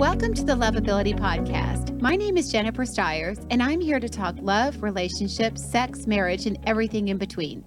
Welcome to the Loveability Podcast. My name is Jennifer Stiers, and I'm here to talk love, relationships, sex, marriage, and everything in between.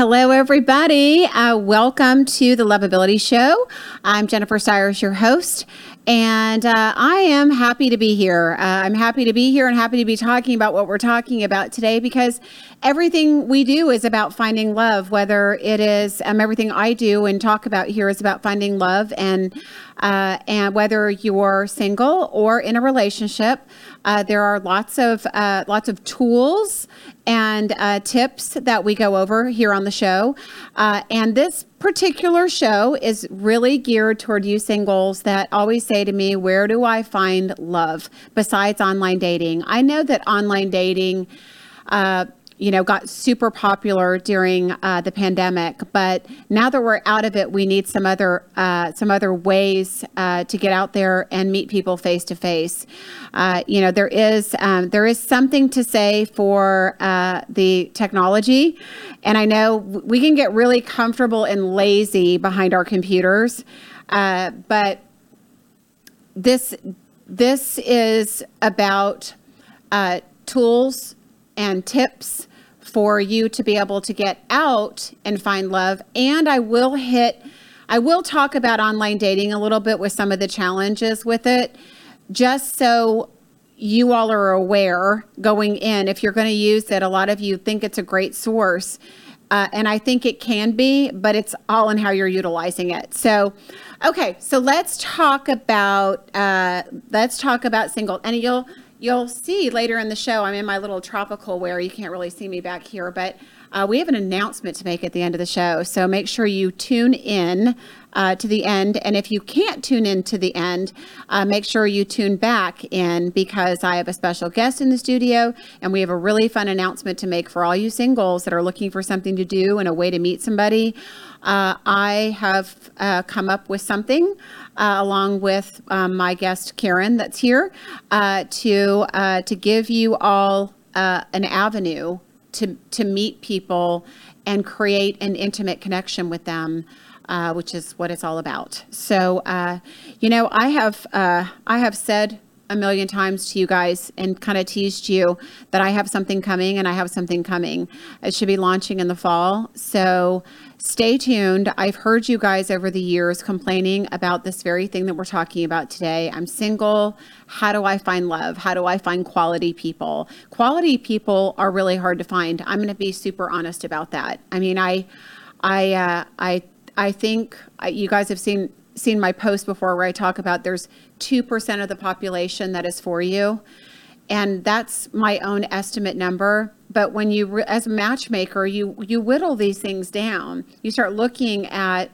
Hello, everybody. Uh, welcome to the Loveability Show. I'm Jennifer Stiers, your host, and uh, I am happy to be here. Uh, I'm happy to be here and happy to be talking about what we're talking about today because everything we do is about finding love, whether it is um, everything I do and talk about here is about finding love and uh, and whether you're single or in a relationship, uh, there are lots of uh, lots of tools and uh, tips that we go over here on the show. Uh, and this particular show is really geared toward you singles that always say to me, Where do I find love besides online dating? I know that online dating. Uh, you know, got super popular during uh, the pandemic. But now that we're out of it, we need some other uh, some other ways uh, to get out there and meet people face to face. You know, there is um, there is something to say for uh, the technology, and I know we can get really comfortable and lazy behind our computers, uh, but this this is about uh, tools and tips for you to be able to get out and find love. And I will hit, I will talk about online dating a little bit with some of the challenges with it, just so you all are aware going in. If you're going to use it, a lot of you think it's a great source. Uh, and I think it can be, but it's all in how you're utilizing it. So, okay, so let's talk about uh, let's talk about single, and you'll You'll see later in the show, I'm in my little tropical wear. You can't really see me back here, but uh, we have an announcement to make at the end of the show. So make sure you tune in uh, to the end. And if you can't tune in to the end, uh, make sure you tune back in because I have a special guest in the studio and we have a really fun announcement to make for all you singles that are looking for something to do and a way to meet somebody. Uh, I have uh, come up with something uh, along with um, my guest Karen, that's here, uh, to uh, to give you all uh, an avenue to to meet people and create an intimate connection with them. which is what it's all about. So, you know, I have I have said a million times to you guys and kind of teased you that I have something coming and I have something coming. It should be launching in the fall. So stay tuned. I've heard you guys over the years complaining about this very thing that we're talking about today. I'm single. How do I find love? How do I find quality people? Quality people are really hard to find. I'm going to be super honest about that. I mean, I, I, uh, I, I think you guys have seen seen my post before where I talk about there's 2% of the population that is for you. And that's my own estimate number. But when you, as a matchmaker, you, you whittle these things down. You start looking at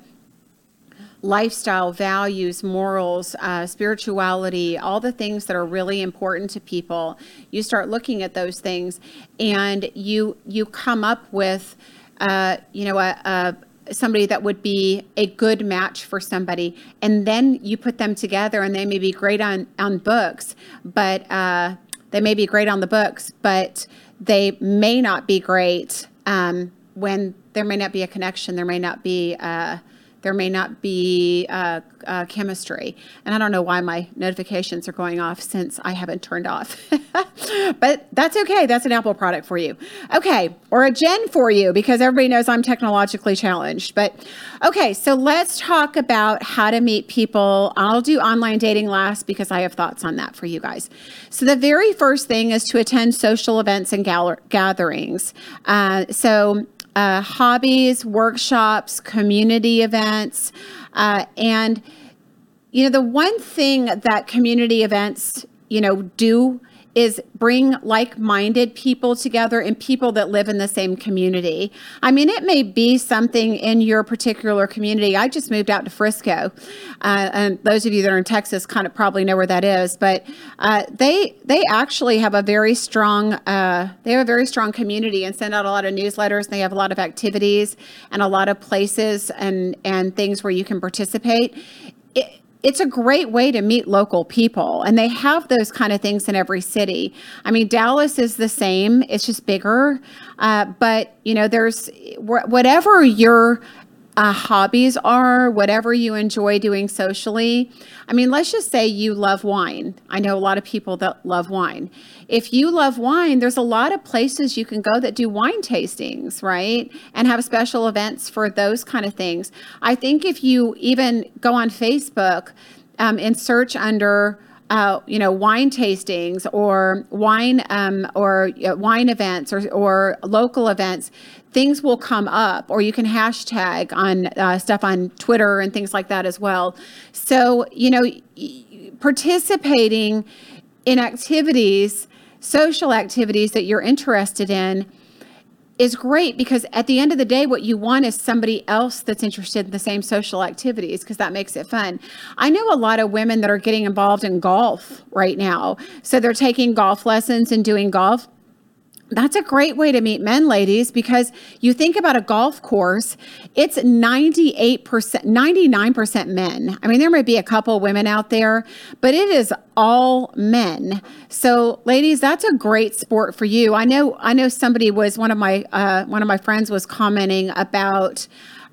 lifestyle, values, morals, uh, spirituality, all the things that are really important to people. You start looking at those things, and you you come up with, uh, you know, a, a, somebody that would be a good match for somebody and then you put them together and they may be great on on books but uh, they may be great on the books but they may not be great um, when there may not be a connection there may not be uh, there may not be uh, uh, chemistry. And I don't know why my notifications are going off since I haven't turned off. but that's okay. That's an Apple product for you. Okay. Or a Jen for you because everybody knows I'm technologically challenged. But okay. So let's talk about how to meet people. I'll do online dating last because I have thoughts on that for you guys. So the very first thing is to attend social events and gatherings. Uh, so uh, hobbies, workshops, community events, uh, and you know the one thing that community events you know do is bring like-minded people together and people that live in the same community. I mean, it may be something in your particular community. I just moved out to Frisco, uh, and those of you that are in Texas kind of probably know where that is. But uh, they they actually have a very strong uh, they have a very strong community and send out a lot of newsletters. And they have a lot of activities and a lot of places and and things where you can participate. It, it's a great way to meet local people and they have those kind of things in every city. I mean dallas is the same. It's just bigger. Uh, but you know there's whatever your uh, hobbies are, whatever you enjoy doing socially. I mean, let's just say you love wine. I know a lot of people that love wine. If you love wine, there's a lot of places you can go that do wine tastings, right? And have special events for those kind of things. I think if you even go on Facebook um, and search under uh, you know, wine tastings or wine um, or uh, wine events or, or local events, things will come up, or you can hashtag on uh, stuff on Twitter and things like that as well. So, you know, participating in activities, social activities that you're interested in is great because at the end of the day, what you want is somebody else that's interested in the same social activities because that makes it fun. I know a lot of women that are getting involved in golf right now. So they're taking golf lessons and doing golf that's a great way to meet men, ladies, because you think about a golf course, it's 98%, 99% men. I mean, there might be a couple women out there, but it is all men. So, ladies, that's a great sport for you. I know I know somebody was one of my uh, one of my friends was commenting about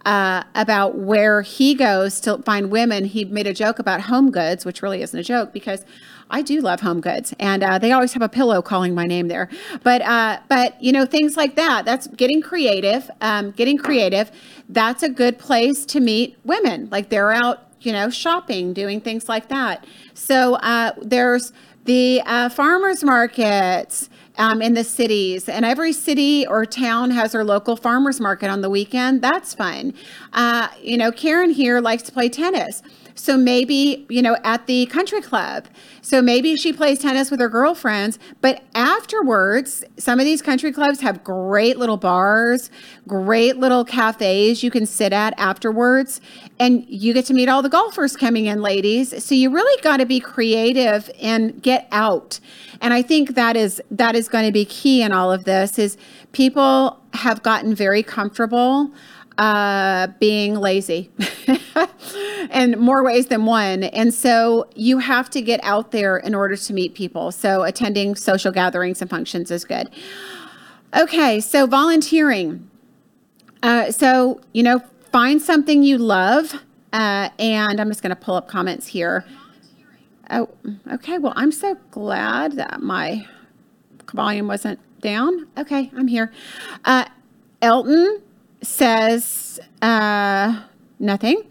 uh, about where he goes to find women. He made a joke about HomeGoods, which really isn't a joke because I do love HomeGoods, and uh, they always have a pillow calling my name there. But uh, but you know things like that. That's getting creative. Um, getting creative. That's a good place to meet women. Like they're out, you know, shopping, doing things like that. So uh, there's the uh, farmers markets um, in the cities. And every city or town has their local farmers market on the weekend. That's fun. Uh, you know, Karen here likes to play tennis. So maybe, you know, at the country club. So maybe she plays tennis with her girlfriends, but afterwards, some of these country clubs have great little bars, great little cafes you can sit at afterwards, and you get to meet all the golfers coming in, ladies. So you really got to be creative and get out. And I think that is that is going to be key in all of this is people have gotten very comfortable uh, being lazy in more ways than one. And so you have to get out there in order to meet people. So attending social gatherings and functions is good. Okay, so volunteering. Uh, so, you know, find something you love. Uh, and I'm just going to pull up comments here. Oh, okay. Well, I'm so glad that my volume wasn't down. Okay, I'm here. Uh, Elton says uh, nothing.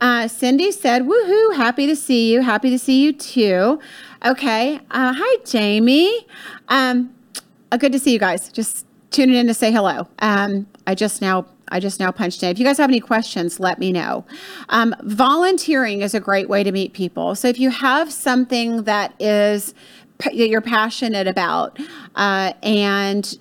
Uh, Cindy said, "Woohoo! Happy to see you. Happy to see you too." Okay. Uh, hi, Jamie. Um, uh, good to see you guys. Just tuning in to say hello. Um, I just now I just now punched in. If you guys have any questions, let me know. Um, volunteering is a great way to meet people. So if you have something that is that you're passionate about uh, and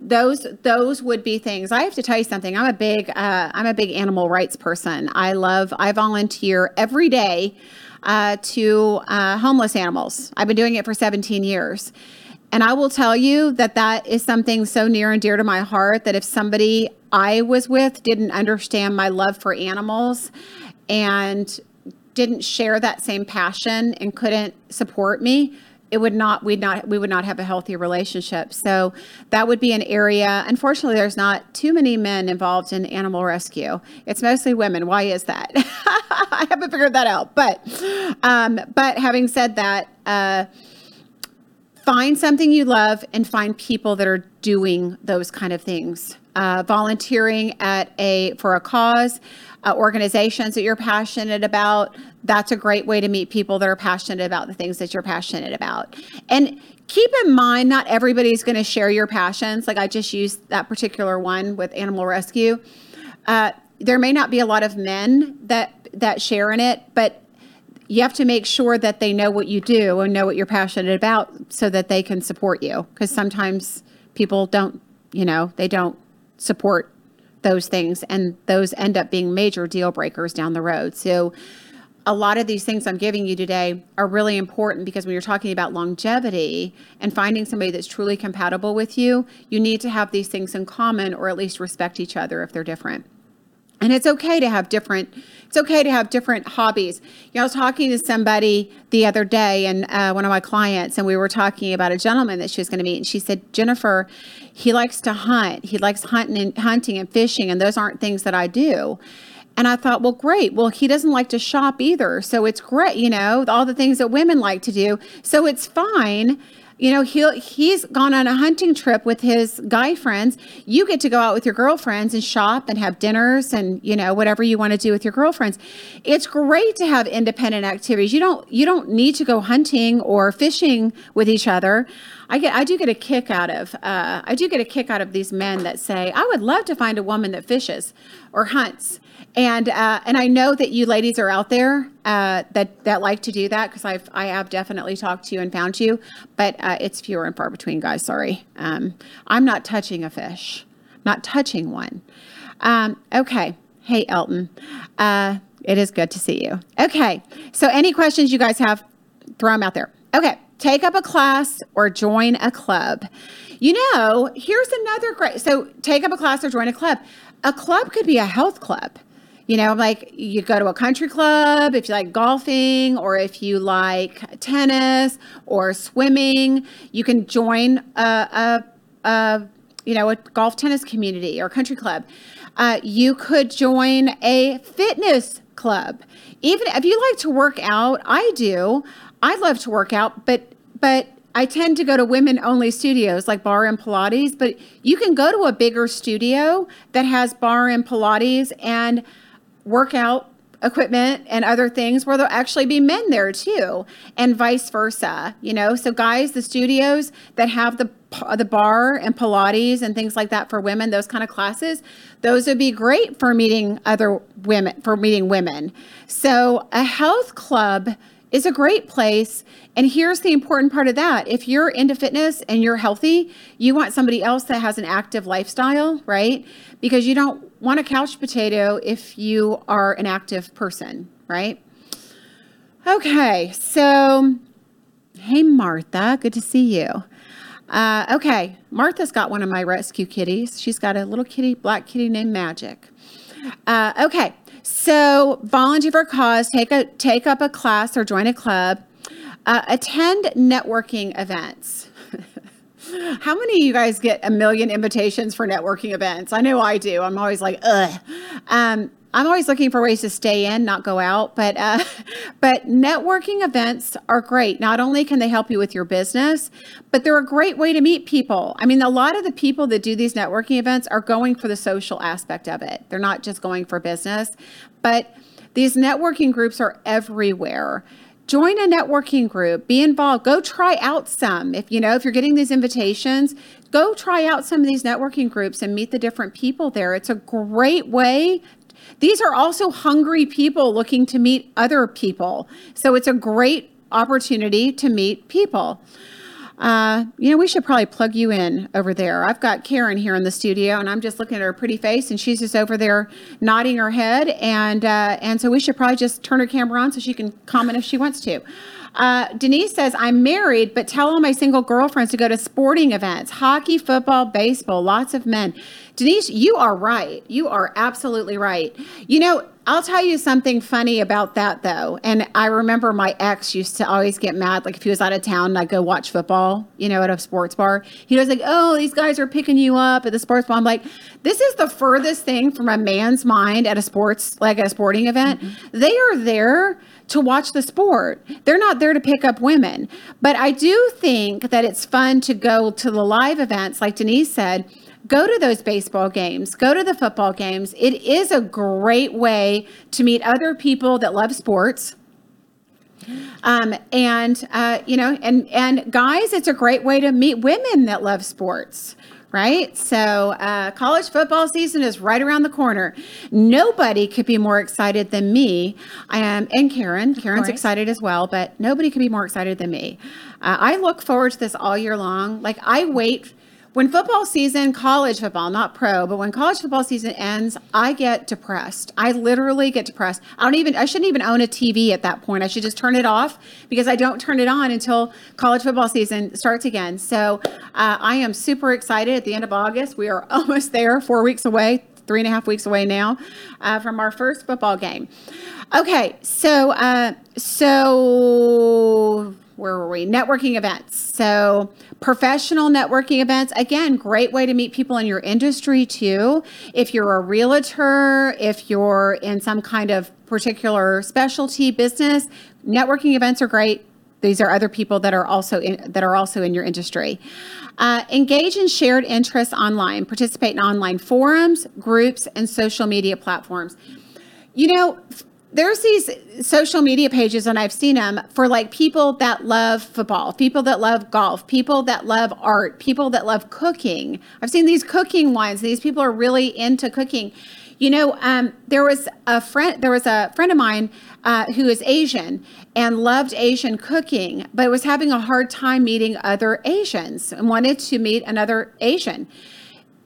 those those would be things. I have to tell you something. I'm a big uh, i'm a big animal rights person. I love i volunteer every day uh, to uh, homeless animals. I've been doing it for 17 years. And i will tell you that that is something so near and dear to my heart that if somebody i was with didn't understand my love for animals and didn't share that same passion and couldn't support me it would not we'd not we would not have a healthy relationship. So that would be an area unfortunately there's not too many men involved in animal rescue. It's mostly women. Why is that? I haven't figured that out. But um, but having said that uh, find something you love and find people that are doing those kind of things uh, volunteering at a for a cause uh, organizations that you're passionate about that's a great way to meet people that are passionate about the things that you're passionate about and keep in mind, not everybody's going to share your passions. Like I just used that particular one with animal rescue. Uh, there may not be a lot of men that that share in it, but you have to make sure that they know what you do and know what you're passionate about so that they can support you because sometimes people don't you know they don't support those things and those end up being major deal breakers down the road so a lot of these things I'm giving you today are really important because when you're talking about longevity and finding somebody that's truly compatible with you, you need to have these things in common or at least respect each other if they're different. And it's okay to have different. It's okay to have different hobbies. You know, I was talking to somebody the other day, and uh, one of my clients, and we were talking about a gentleman that she was going to meet, and she said, "Jennifer, he likes to hunt. He likes hunting and hunting and fishing, and those aren't things that I do." And I thought, well, great. Well, he doesn't like to shop either. So it's great, you know, all the things that women like to do. So it's fine. You know, he he's gone on a hunting trip with his guy friends. You get to go out with your girlfriends and shop and have dinners and, you know, whatever you want to do with your girlfriends. It's great to have independent activities. You don't you don't need to go hunting or fishing with each other. I get I do get a kick out of uh, I do get a kick out of these men that say, I would love to find a woman that fishes or hunts and uh, and I know that you ladies are out there uh, that that like to do that because I've I have definitely talked to you and found you, but uh, it's fewer and far between, guys. Sorry, um, I'm not touching a fish, not touching one. Um, okay, hey Elton, uh, it is good to see you. Okay, so any questions you guys have, throw them out there. Okay, take up a class or join a club. You know, here's another great. So take up a class or join a club. A club could be a health club you know, like you go to a country club if you like golfing or if you like tennis or swimming, you can join a, a, a you know, a golf tennis community or country club. Uh, you could join a fitness club. Even if you like to work out, I do. I love to work out, but but I tend to go to women only studios like barre and Pilates, but you can go to a bigger studio that has barre and Pilates and workout equipment and other things where there'll actually be men there too and vice versa you know? So guys the studios that have the the barre and pilates and things like that for women those kind of classes those would be great for meeting other women for meeting women. So a health club is a great place. And here's the important part of that. If you're into fitness and you're healthy, you want somebody else that has an active lifestyle, right? Because you don't want a couch potato if you are an active person, right? Okay, so hey, Martha, good to see you. Uh, okay, Martha's got one of my rescue kitties. She's got a little kitty, black kitty named Magic. Uh, okay, so volunteer for a cause, take a take up a class or join a club, uh, attend networking events. How many of you guys get a million invitations for networking events? I know I do. I'm always like, ugh. Um, I'm always looking for ways to stay in, not go out. But uh, but networking events are great. Not only can they help you with your business, but they're a great way to meet people. I mean, a lot of the people that do these networking events are going for the social aspect of it. They're not just going for business. But these networking groups are everywhere join a networking group be involved go try out some if you know if you're getting these invitations go try out some of these networking groups and meet the different people there it's a great way these are also hungry people looking to meet other people. So it's a great opportunity to meet people. Uh, you know, we should probably plug you in over there. I've got Karen here in the studio, and I'm just looking at her pretty face, and she's just over there nodding her head, and uh, and so we should probably just turn her camera on so she can comment if she wants to. Uh, Denise says, I'm married, but tell all my single girlfriends to go to sporting events hockey, football, baseball, lots of men. Denise, you are right. You are absolutely right. You know, I'll tell you something funny about that though. And I remember my ex used to always get mad, like if he was out of town and I'd go watch football, you know, at a sports bar. He was like, Oh, these guys are picking you up at the sports bar. I'm like, this is the furthest thing from a man's mind at a sports, like a sporting event. Mm-hmm. They are there to watch the sport. They're not there to pick up women. But I do think that it's fun to go to the live events, like Denise said. Go to those baseball games, go to the football games. It is a great way to meet other people that love sports. Um, and uh, you know, and and guys, it's a great way to meet women that love sports right? So, uh, college football season is right around the corner. Nobody could be more excited than me. I am, and Karen. Karen's excited as well, but nobody could be more excited than me. Uh, I look forward to this all year long. Like, I wait when football season, college football, not pro, but when college football season ends, I get depressed. I literally get depressed. I don't even, I shouldn't even own a TV at that point. I should just turn it off because I don't turn it on until college football season starts again. So uh, I am super excited at the end of August. We are almost there, four weeks away, three and a half weeks away now uh, from our first football game. Okay, so, uh, so where were we? Networking events. So, professional networking events, again, great way to meet people in your industry too. If you're a realtor, if you're in some kind of particular specialty business, networking events are great. These are other people that are also in, that are also in your industry. Uh, engage in shared interests online. Participate in online forums, groups, and social media platforms. You know, there's these social media pages and I've seen them for like people that love football, people that love golf, people that love art, people that love cooking. I've seen these cooking ones. These people are really into cooking. You know, um, there was a friend. There was a friend of mine uh, who is Asian and loved Asian cooking, but was having a hard time meeting other Asians and wanted to meet another Asian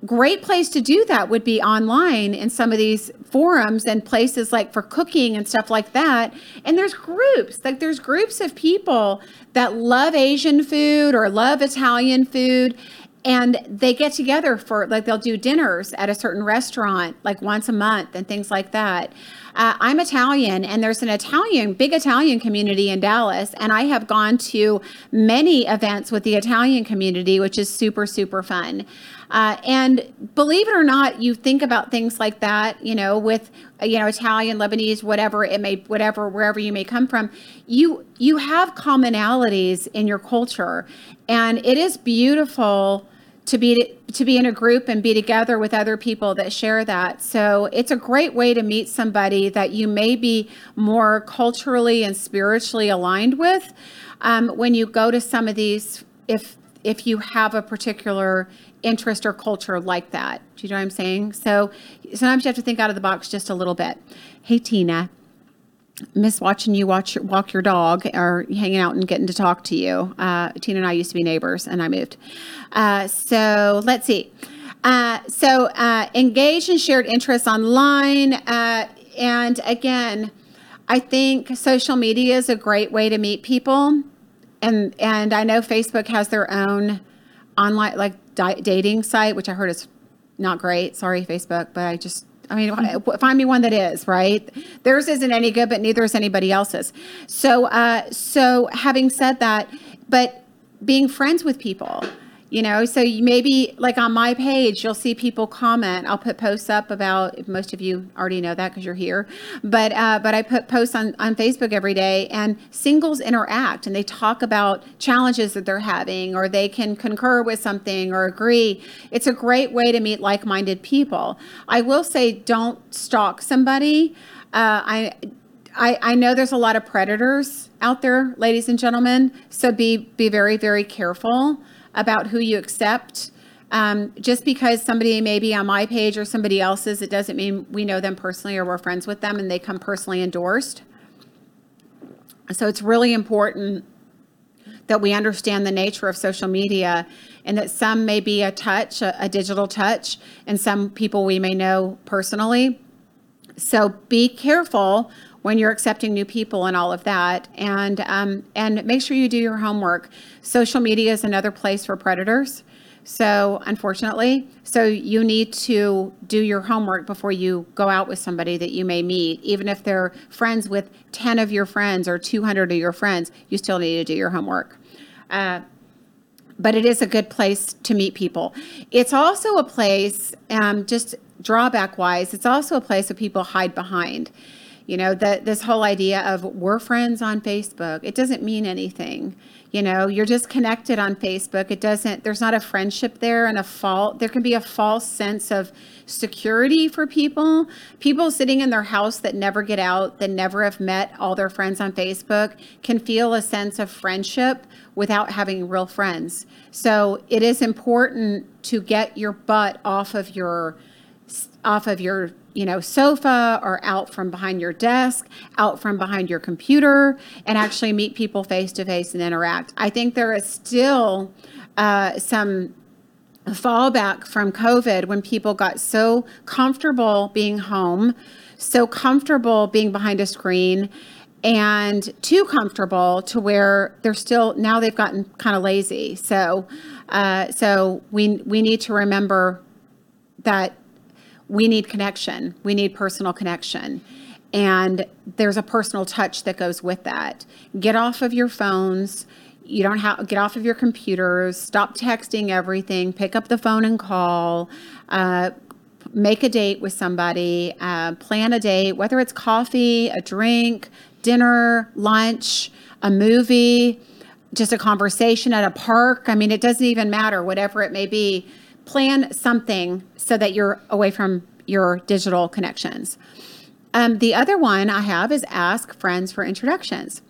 great place to do that would be online in some of these forums and places like for cooking and stuff like that. And there's groups like there's groups of people that love asian food or love italian food and they get together for like they'll do dinners at a certain restaurant like once a month and things like that uh, i'm italian and there's an italian big italian community in dallas and i have gone to many events with the italian community which is super super fun. Uh, and believe it or not, you think about things like that, you know, with you know Italian, Lebanese, whatever it may, whatever wherever you may come from, you you have commonalities in your culture, and it is beautiful to be to be in a group and be together with other people that share that. So it's a great way to meet somebody that you may be more culturally and spiritually aligned with um, when you go to some of these. If if you have a particular interest or culture like that. Do you know what I'm saying? So sometimes you have to think out of the box just a little bit. Hey, Tina. Miss watching you watch walk your dog or hanging out and getting to talk to you. Uh, Tina and I used to be neighbors, and I moved. Uh, so let's see. Uh, so uh, engage in shared interests online, uh, and again, I think social media is a great way to meet people, and and I know Facebook has their own online like di- dating site, which I heard is not great. Sorry, Facebook, but I just I mean, find me one that is right. Theirs isn't any good, but neither is anybody else's. So, uh, so having said that, but being friends with people, you know so you maybe like on my page you'll see people comment. I'll put posts up about most of you already know that because you're here but uh, but i put posts on, on facebook every day and singles interact and they talk about challenges that they're having or they can concur with something or agree. It's a great way to meet like-minded people. I will say don't stalk somebody. Uh, i I, I know there's a lot of predators out there, ladies and gentlemen. So be be very very careful about who you accept. Um, just because somebody may be on my page or somebody else's, it doesn't mean we know them personally or we're friends with them and they come personally endorsed. So it's really important that we understand the nature of social media and that some may be a touch, a, a digital touch, and some people we may know personally. So be careful when you're accepting new people and all of that. And um, and make sure you do your homework. Social media is another place for predators. So unfortunately, so you need to do your homework before you go out with somebody that you may meet, even if they're friends with 10 of your friends or 200 of your friends. You still need to do your homework. Uh, but it is a good place to meet people. It's also a place, um, just drawback wise, it's also a place that people hide behind You know, that this whole idea of we're friends on Facebook, it doesn't mean anything. You know, you're just connected on Facebook. It doesn't, there's not a friendship there and a fault. There can be a false sense of security for people. People sitting in their house that never get out, that never have met all their friends on Facebook, can feel a sense of friendship without having real friends. So it is important to get your butt off of your off of your you know sofa or out from behind your desk out from behind your computer and actually meet people face to face and interact. I think there is still uh, some fallback from covid when people got so comfortable being home so comfortable being behind a screen and too comfortable to where they're still now they've gotten kind of lazy. So uh, so we we need to remember that we need connection. We need personal connection. And there's a personal touch that goes with that. Get off of your phones. You don't have get off of your computers. Stop texting everything. Pick up the phone and call. Uh, make a date with somebody. Uh, plan a date, whether it's coffee, a drink, dinner, lunch, a movie, just a conversation at a park. I mean, it doesn't even matter. Whatever it may be plan something so that you're away from your digital connections. Um, the other one I have is ask friends for introductions.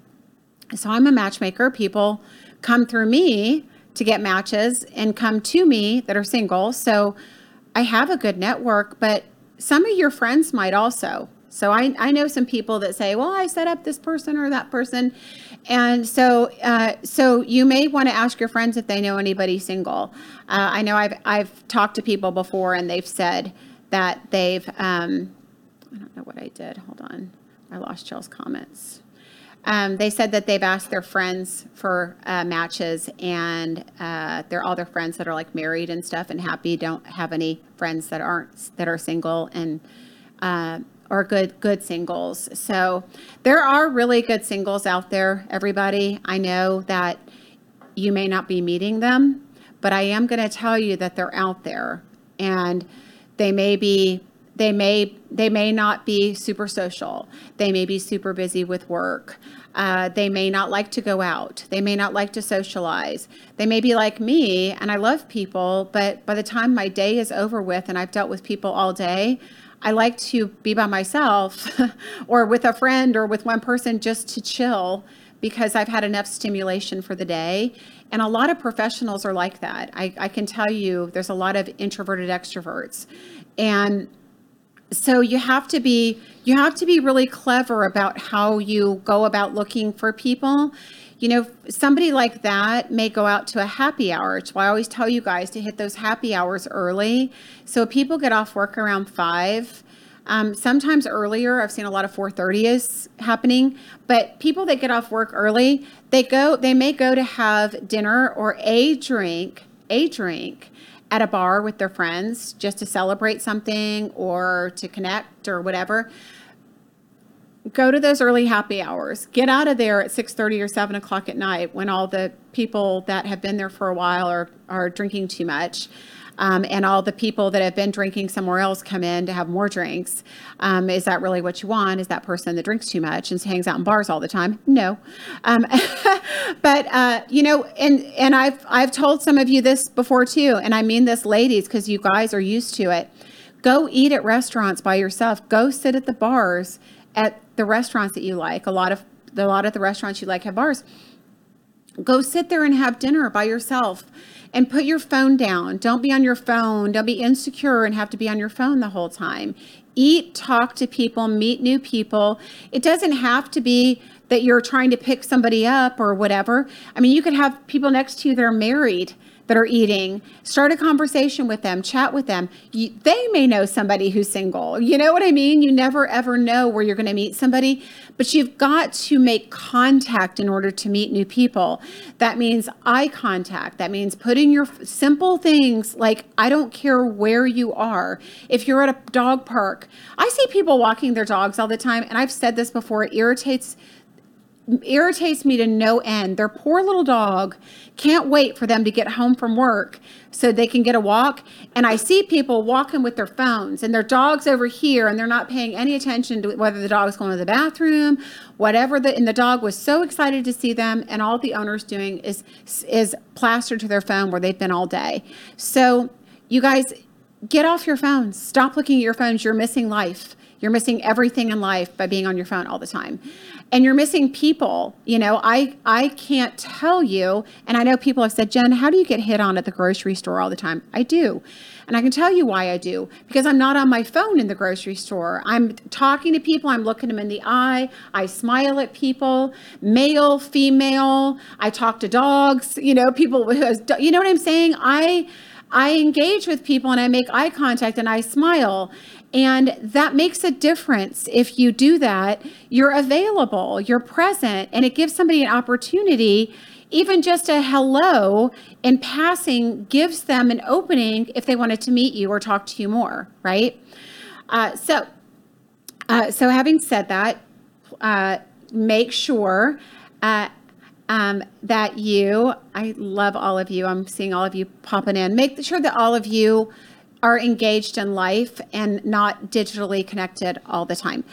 So I'm a matchmaker. People come through me to get matches and come to me that are single. So I have a good network, but some of your friends might also. So I, I know some people that say, well, I set up this person or that person. And so, uh, so you may want to ask your friends if they know anybody single. Uh, I know I've, I've talked to people before and they've said that they've, um, I don't know what I did. Hold on. I lost Jill's comments. Um, they said that they've asked their friends for uh, matches and uh, they're all their friends that are like married and stuff and happy don't have any friends that aren't that are single and uh, or good good singles. So there are really good singles out there, everybody. I know that you may not be meeting them, but I am going to tell you that they're out there and they may be they may they may not be super social. They may be super busy with work. Uh, they may not like to go out. They may not like to socialize. They may be like me, and I love people, but by the time my day is over with and I've dealt with people all day, I like to be by myself or with a friend or with one person just to chill because I've had enough stimulation for the day. And a lot of professionals are like that. I, I can tell you there's a lot of introverted extroverts. And so you have to be you have to be really clever about how you go about looking for people you know, somebody like that may go out to a happy hour. So I always tell you guys to hit those happy hours early. So people get off work around five. Um, sometimes earlier, I've seen a lot of 4:30s happening. But people that get off work early, they go, they may go to have dinner or a drink, a drink at a bar with their friends just to celebrate something or to connect or whatever go to those early happy hours. Get out of there at 6.30 or 7 o'clock at night when all the people that have been there for a while are, are drinking too much. Um, and all the people that have been drinking somewhere else come in to have more drinks. Um, is that really what you want? Is that person that drinks too much and hangs out in bars all the time? No. Um, but uh, you know and and i've i've told some of you this before too and i mean this ladies because you guys are used to it. Go eat at restaurants by yourself. Go sit at the bars at the restaurants that you like. A lot of a lot of the restaurants you like have bars. Go sit there and have dinner by yourself and put your phone down. Don't be on your phone. Don't be insecure and have to be on your phone the whole time. Eat, talk to people, meet new people. It doesn't have to be that you're trying to pick somebody up or whatever. I mean, you could have people next to you that are married that are eating, start a conversation with them, chat with them. You, they may know somebody who's single. You know what I mean? You never ever know where you're going to meet somebody, but you've got to make contact in order to meet new people. That means eye contact. That means putting your simple things like I don't care where you are. If you're at a dog park, I see people walking their dogs all the time, and I've said this before, it irritates irritates me to no end. Their poor little dog can't wait for them to get home from work so they can get a walk. And I see people walking with their phones and their dog's over here and they're not paying any attention to whether the dog's going to the bathroom, whatever the and the dog was so excited to see them and all the owner's doing is is plastered to their phone where they've been all day. So you guys get off your phones. Stop looking at your phones. You're missing life. You're missing everything in life by being on your phone all the time. And you're missing people. You know, I I can't tell you, and I know people have said, Jen, how do you get hit on at the grocery store all the time? I do. And I can tell you why I do. Because I'm not on my phone in the grocery store. I'm talking to people, I'm looking them in the eye, I smile at people, male, female, I talk to dogs, you know, people you know what I'm saying? I I engage with people and I make eye contact and I smile. And that makes a difference. If you do that, you're available, you're present, and it gives somebody an opportunity. Even just a hello in passing gives them an opening if they wanted to meet you or talk to you more, right? Uh, so, uh, so having said that, uh, make sure uh, um, that you, I love all of you. I'm seeing all of you popping in. Make sure that all of you are engaged in life and not digitally connected all the time.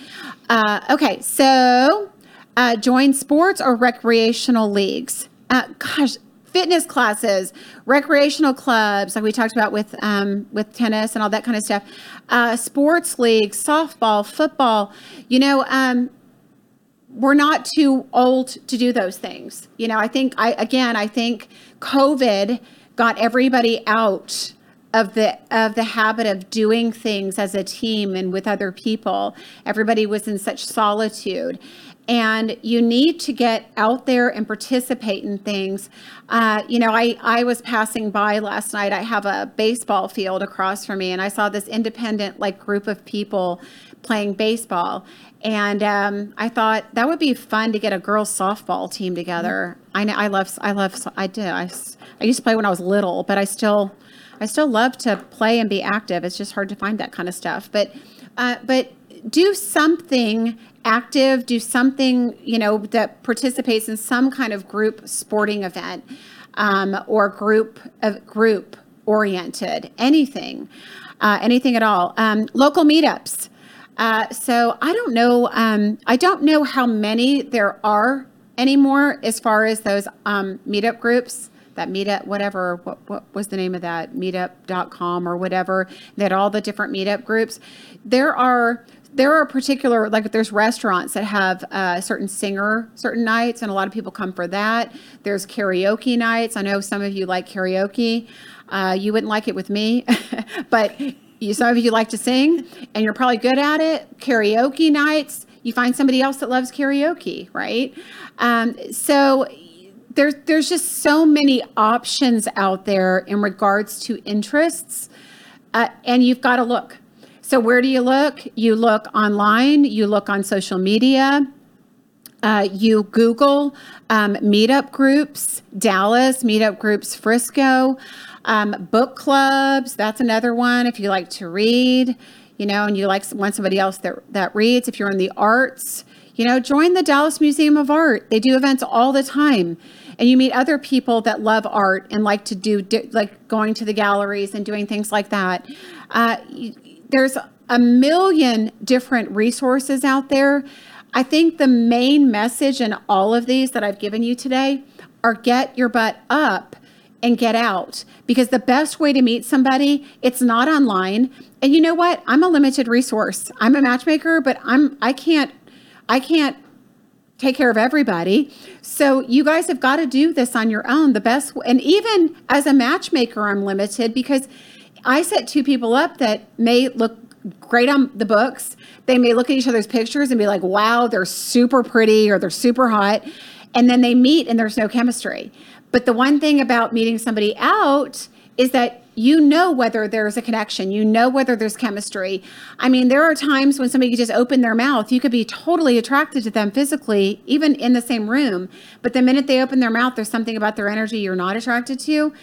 Uh, okay, so uh, join sports or recreational leagues. Uh, gosh, fitness classes, recreational clubs, like we talked about with um, with tennis and all that kind of stuff. Uh, sports leagues, softball, football. You know, um, we're not too old to do those things. You know, I think I again, I think COVID got everybody out of the of the habit of doing things as a team and with other people. Everybody was in such solitude. And you need to get out there and participate in things. Uh, you know I, I was passing by last night. I have a baseball field across from me and i saw this independent like group of people playing baseball. And um, i thought that would be fun to get a girls softball team together. I know i love i love i did I, I used to play when i was little but i still I still love to play and be active. It's just hard to find that kind of stuff. But uh, but do something active. Do something you know that participates in some kind of group sporting event um, or group of group oriented anything, uh, anything at all. Um, local meetups. Uh, so I don't know. Um, I don't know how many there are anymore as far as those um, meetup groups that meetup, whatever, what, what was the name of that, meetup.com or whatever, that all the different meetup groups. There are there are particular like there's restaurants that have a uh, certain singer certain nights and a lot of people come for that. There's karaoke nights. I know some of you like karaoke. Uh, you wouldn't like it with me but you, some of you like to sing and you're probably good at it. Karaoke nights you find somebody else that loves karaoke right? Um, so there's there's just so many options out there in regards to interests, uh, and you've got to look. So where do you look? You look online. You look on social media. Uh, you Google um, meetup groups, Dallas meetup groups, Frisco, um, book clubs. That's another one if you like to read, you know, and you like want somebody else that that reads. If you're in the arts, you know, join the Dallas Museum of Art. They do events all the time and you meet other people that love art and like to do like going to the galleries and doing things like that. Uh, there's a million different resources out there. I think the main message in all of these that i've given you today are get your butt up and get out. Because the best way to meet somebody it's not online. And you know what? I'm a limited resource. I'm a matchmaker but i'm i can't i can't take care of everybody. So you guys have got to do this on your own. The best, and even as a matchmaker, I'm limited because I set two people up that may look great on the books. They may look at each other's pictures and be like, wow, they're super pretty or they're super hot. And then they meet and there's no chemistry. But the one thing about meeting somebody out is that you know whether there's a connection, you know whether there's chemistry. I mean, there are times when somebody could just open their mouth, you could be totally attracted to them physically, even in the same room. But the minute they open their mouth, there's something about their energy you're not attracted to.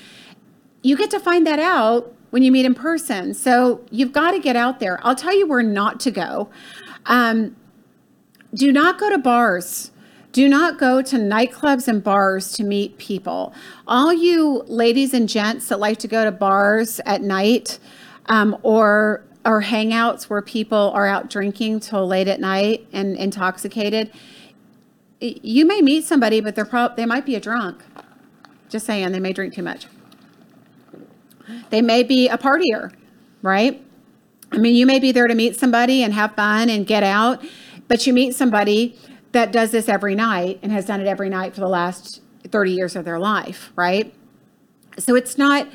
You get to find that out when you meet in person. So you've got to get out there. I'll tell you where not to go. Um, do not go to bars Do not go to nightclubs and bars to meet people. All you ladies and gents that like to go to bars at night um, or or hangouts where people are out drinking till late at night and intoxicated, you may meet somebody, but they're prob- they might be a drunk. Just saying, they may drink too much. They may be a partier, right? I mean, you may be there to meet somebody and have fun and get out, but you meet somebody that does this every night and has done it every night for the last 30 years of their life, right? So it's not,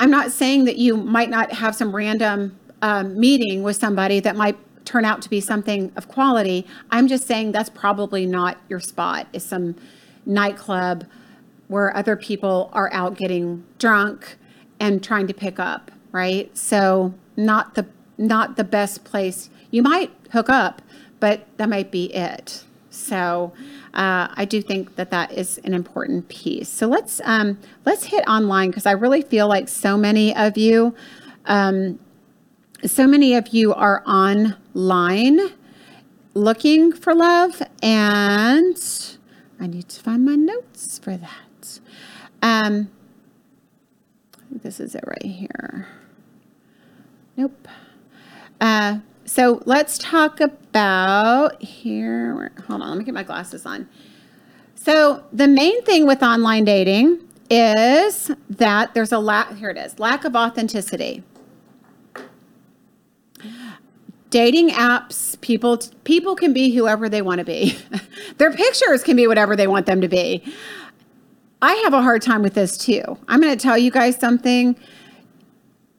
I'm not saying that you might not have some random um, meeting with somebody that might turn out to be something of quality. I'm just saying that's probably not your spot, is some nightclub where other people are out getting drunk and trying to pick up, right? So not the not the best place. You might hook up, but that might be it. So uh, I do think that that is an important piece. So let's um, let's hit online because I really feel like so many of you um, so many of you are online looking for love, and I need to find my notes for that. Um, this is it right here. Nope. Uh, so let's talk about here. Hold on, let me get my glasses on. So the main thing with online dating is that there's a lack. Here it is: lack of authenticity dating apps people people can be whoever they want to be their pictures can be whatever they want them to be i have a hard time with this too i'm going to tell you guys something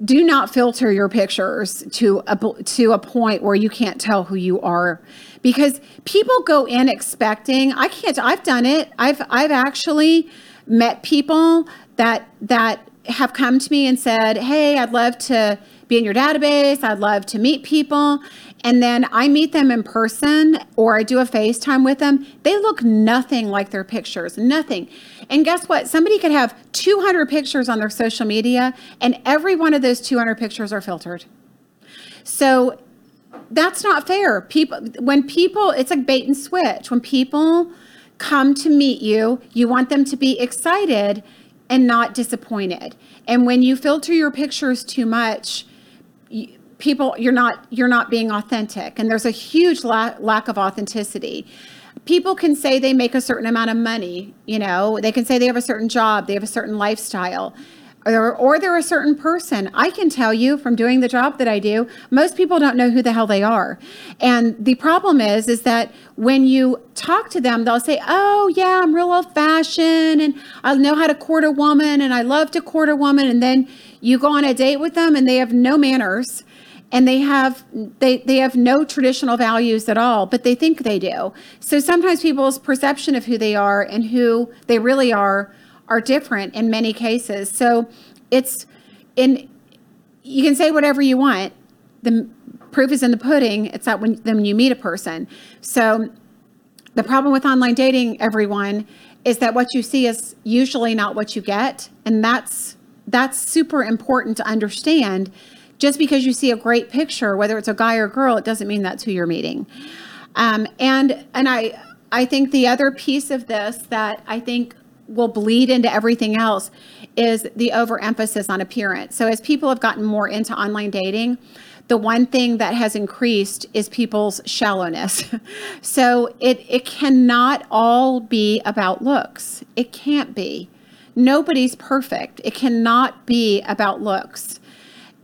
do not filter your pictures to a to a point where you can't tell who you are because people go in expecting i can't i've done it i've i've actually met people that that have come to me and said hey i'd love to be in your database. I'd love to meet people. And then I meet them in person or I do a FaceTime with them. They look nothing like their pictures, nothing. And guess what? Somebody could have 200 pictures on their social media, and every one of those 200 pictures are filtered. So that's not fair. People, when people, it's like bait and switch. When people come to meet you, you want them to be excited and not disappointed. And when you filter your pictures too much, people you're not you're not being authentic. And there's a huge la- lack of authenticity. People can say they make a certain amount of money you know. They can say they have a certain job they have a certain lifestyle. Or, or they're a certain person. I can tell you from doing the job that i do most people don't know who the hell they are. And the problem is is that when you talk to them they'll say oh yeah i'm real old fashioned and i know how to court a woman and i love to court a woman. And then you go on a date with them and they have no manners and they have they they have no traditional values at all but they think they do. So sometimes people's perception of who they are and who they really are are different in many cases. So it's in you can say whatever you want. The proof is in the pudding. It's that when, when you meet a person. So the problem with online dating everyone is that what you see is usually not what you get. And that's that's super important to understand just because you see a great picture, whether it's a guy or girl, it doesn't mean that's who you're meeting. Um, and and I I think the other piece of this that I think will bleed into everything else is the overemphasis on appearance. So as people have gotten more into online dating, the one thing that has increased is people's shallowness. so it it cannot all be about looks. It can't be. Nobody's perfect. It cannot be about looks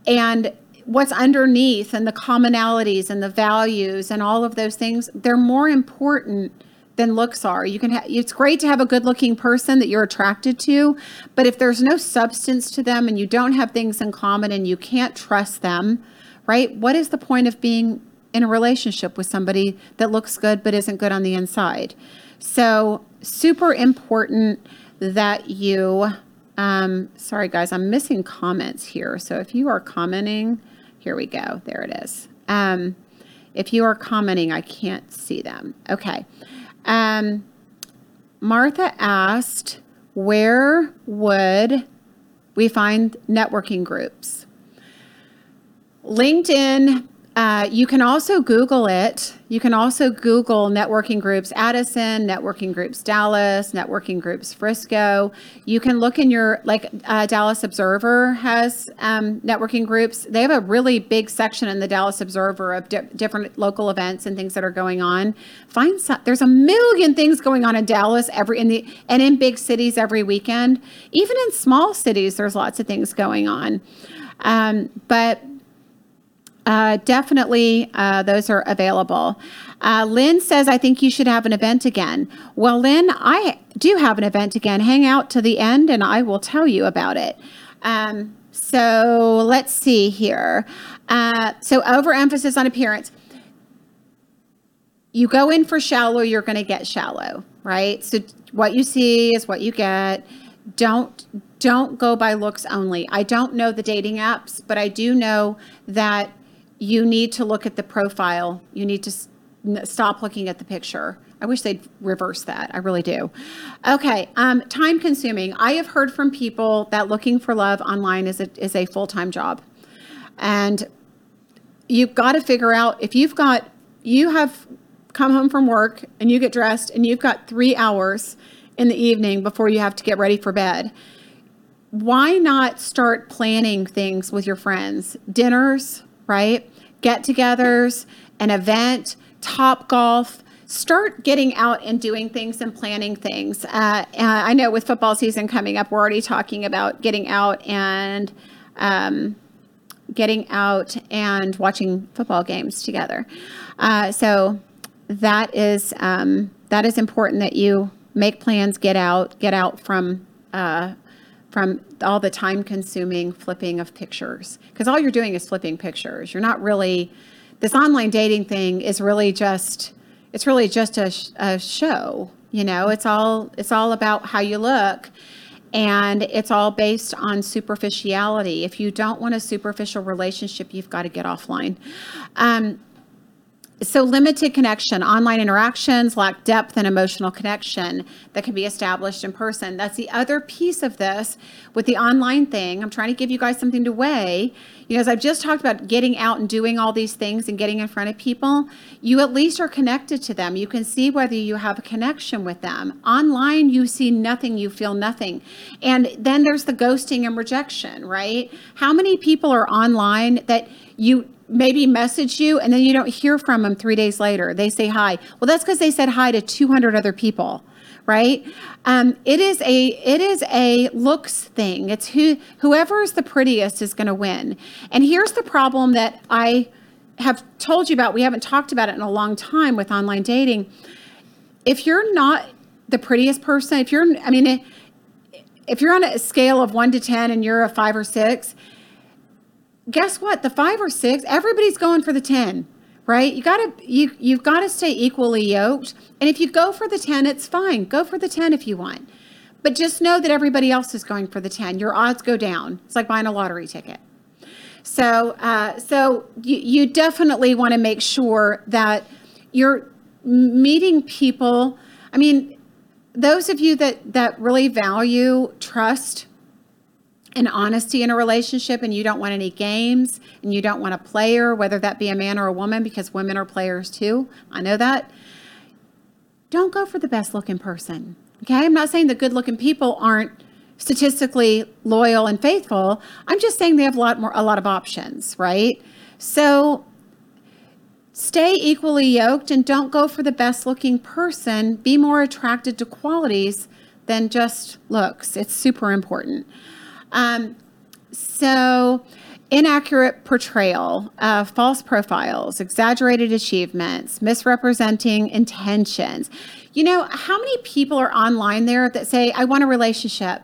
and what's underneath and the commonalities and the values and all of those things they're more important than looks are. You can ha- it's great to have a good looking person that you're attracted to but if there's no substance to them and you don't have things in common and you can't trust them right what is the point of being in a relationship with somebody that looks good but isn't good on the inside? So super important that you um, sorry, guys, I'm missing comments here. So if you are commenting, here we go. There it is. Um, if you are commenting, I can't see them. Okay. Um, Martha asked, where would we find networking groups? LinkedIn uh, you can also Google it. You can also Google networking groups Addison, networking groups Dallas, networking groups Frisco. You can look in your, like uh, Dallas Observer has um, networking groups. They have a really big section in the Dallas Observer of di- different local events and things that are going on. Find some, there's a million things going on in Dallas every in the and in big cities every weekend. Even in small cities, there's lots of things going on. Um, but uh, definitely, uh, those are available. Uh, Lynn says, I think you should have an event again. Well, Lynn, I do have an event again. Hang out to the end and I will tell you about it. Um, so let's see here. Uh, so, overemphasis on appearance. You go in for shallow, you're going to get shallow, right? So, what you see is what you get. Don't don't go by looks only. I don't know the dating apps, but I do know that you need to look at the profile. You need to stop looking at the picture. I wish they'd reverse that. I really do. Okay, um, time consuming. I have heard from people that looking for love online is a, is a full time job. And you've got to figure out if you've got, you have come home from work and you get dressed and you've got three hours in the evening before you have to get ready for bed. Why not start planning things with your friends? Dinners, right? Get togethers, an event, Topgolf. Start getting out and doing things and planning things. Uh, I know with football season coming up, we're already talking about getting out and um, getting out and watching football games together. Uh, so that is um, that is important that you make plans, get out, get out from uh, from all the time consuming flipping of pictures. Because all you're doing is flipping pictures. You're not really this online dating thing is really just it's really just a, a show you know? It's all it's all about how you look and it's all based on superficiality. If you don't want a superficial relationship you've got to get offline. Um, so limited connection online interactions lack depth and emotional connection that can be established in person. That's the other piece of this with the online thing. I'm trying to give you guys something to weigh. You know as i've just talked about getting out and doing all these things and getting in front of people you at least are connected to them. You can see whether you have a connection with them. Online you see nothing you feel nothing. And then there's the ghosting and rejection right? How many people are online that you maybe message you and then you don't hear from them three days later. They say hi. Well, that's because they said hi to 200 other people, right? Um, it is a it is a looks thing. It's who whoever is the prettiest is going to win. And here's the problem that I have told you about. We haven't talked about it in a long time with online dating. If you're not the prettiest person, if you're, I mean, if you're on a scale of one to 10 and you're a five or six, guess what? The five or six, everybody's going for the 10, right? You gotta you you've got to stay equally yoked. And if you go for the 10, it's fine. Go for the 10 if you want. But just know that everybody else is going for the 10. Your odds go down. It's like buying a lottery ticket. So, uh, so you, you definitely want to make sure that you're meeting people. I mean, those of you that that really value trust and honesty in a relationship and you don't want any games and you don't want a player, whether that be a man or a woman, because women are players too. I know that. Don't go for the best looking person. Okay. I'm not saying the good looking people aren't statistically loyal and faithful. I'm just saying they have a lot more, a lot of options, right? So stay equally yoked and don't go for the best looking person. Be more attracted to qualities than just looks. It's super important. Um, so, inaccurate portrayal, uh, false profiles, exaggerated achievements, misrepresenting intentions. You know, how many people are online there that say, I want a relationship?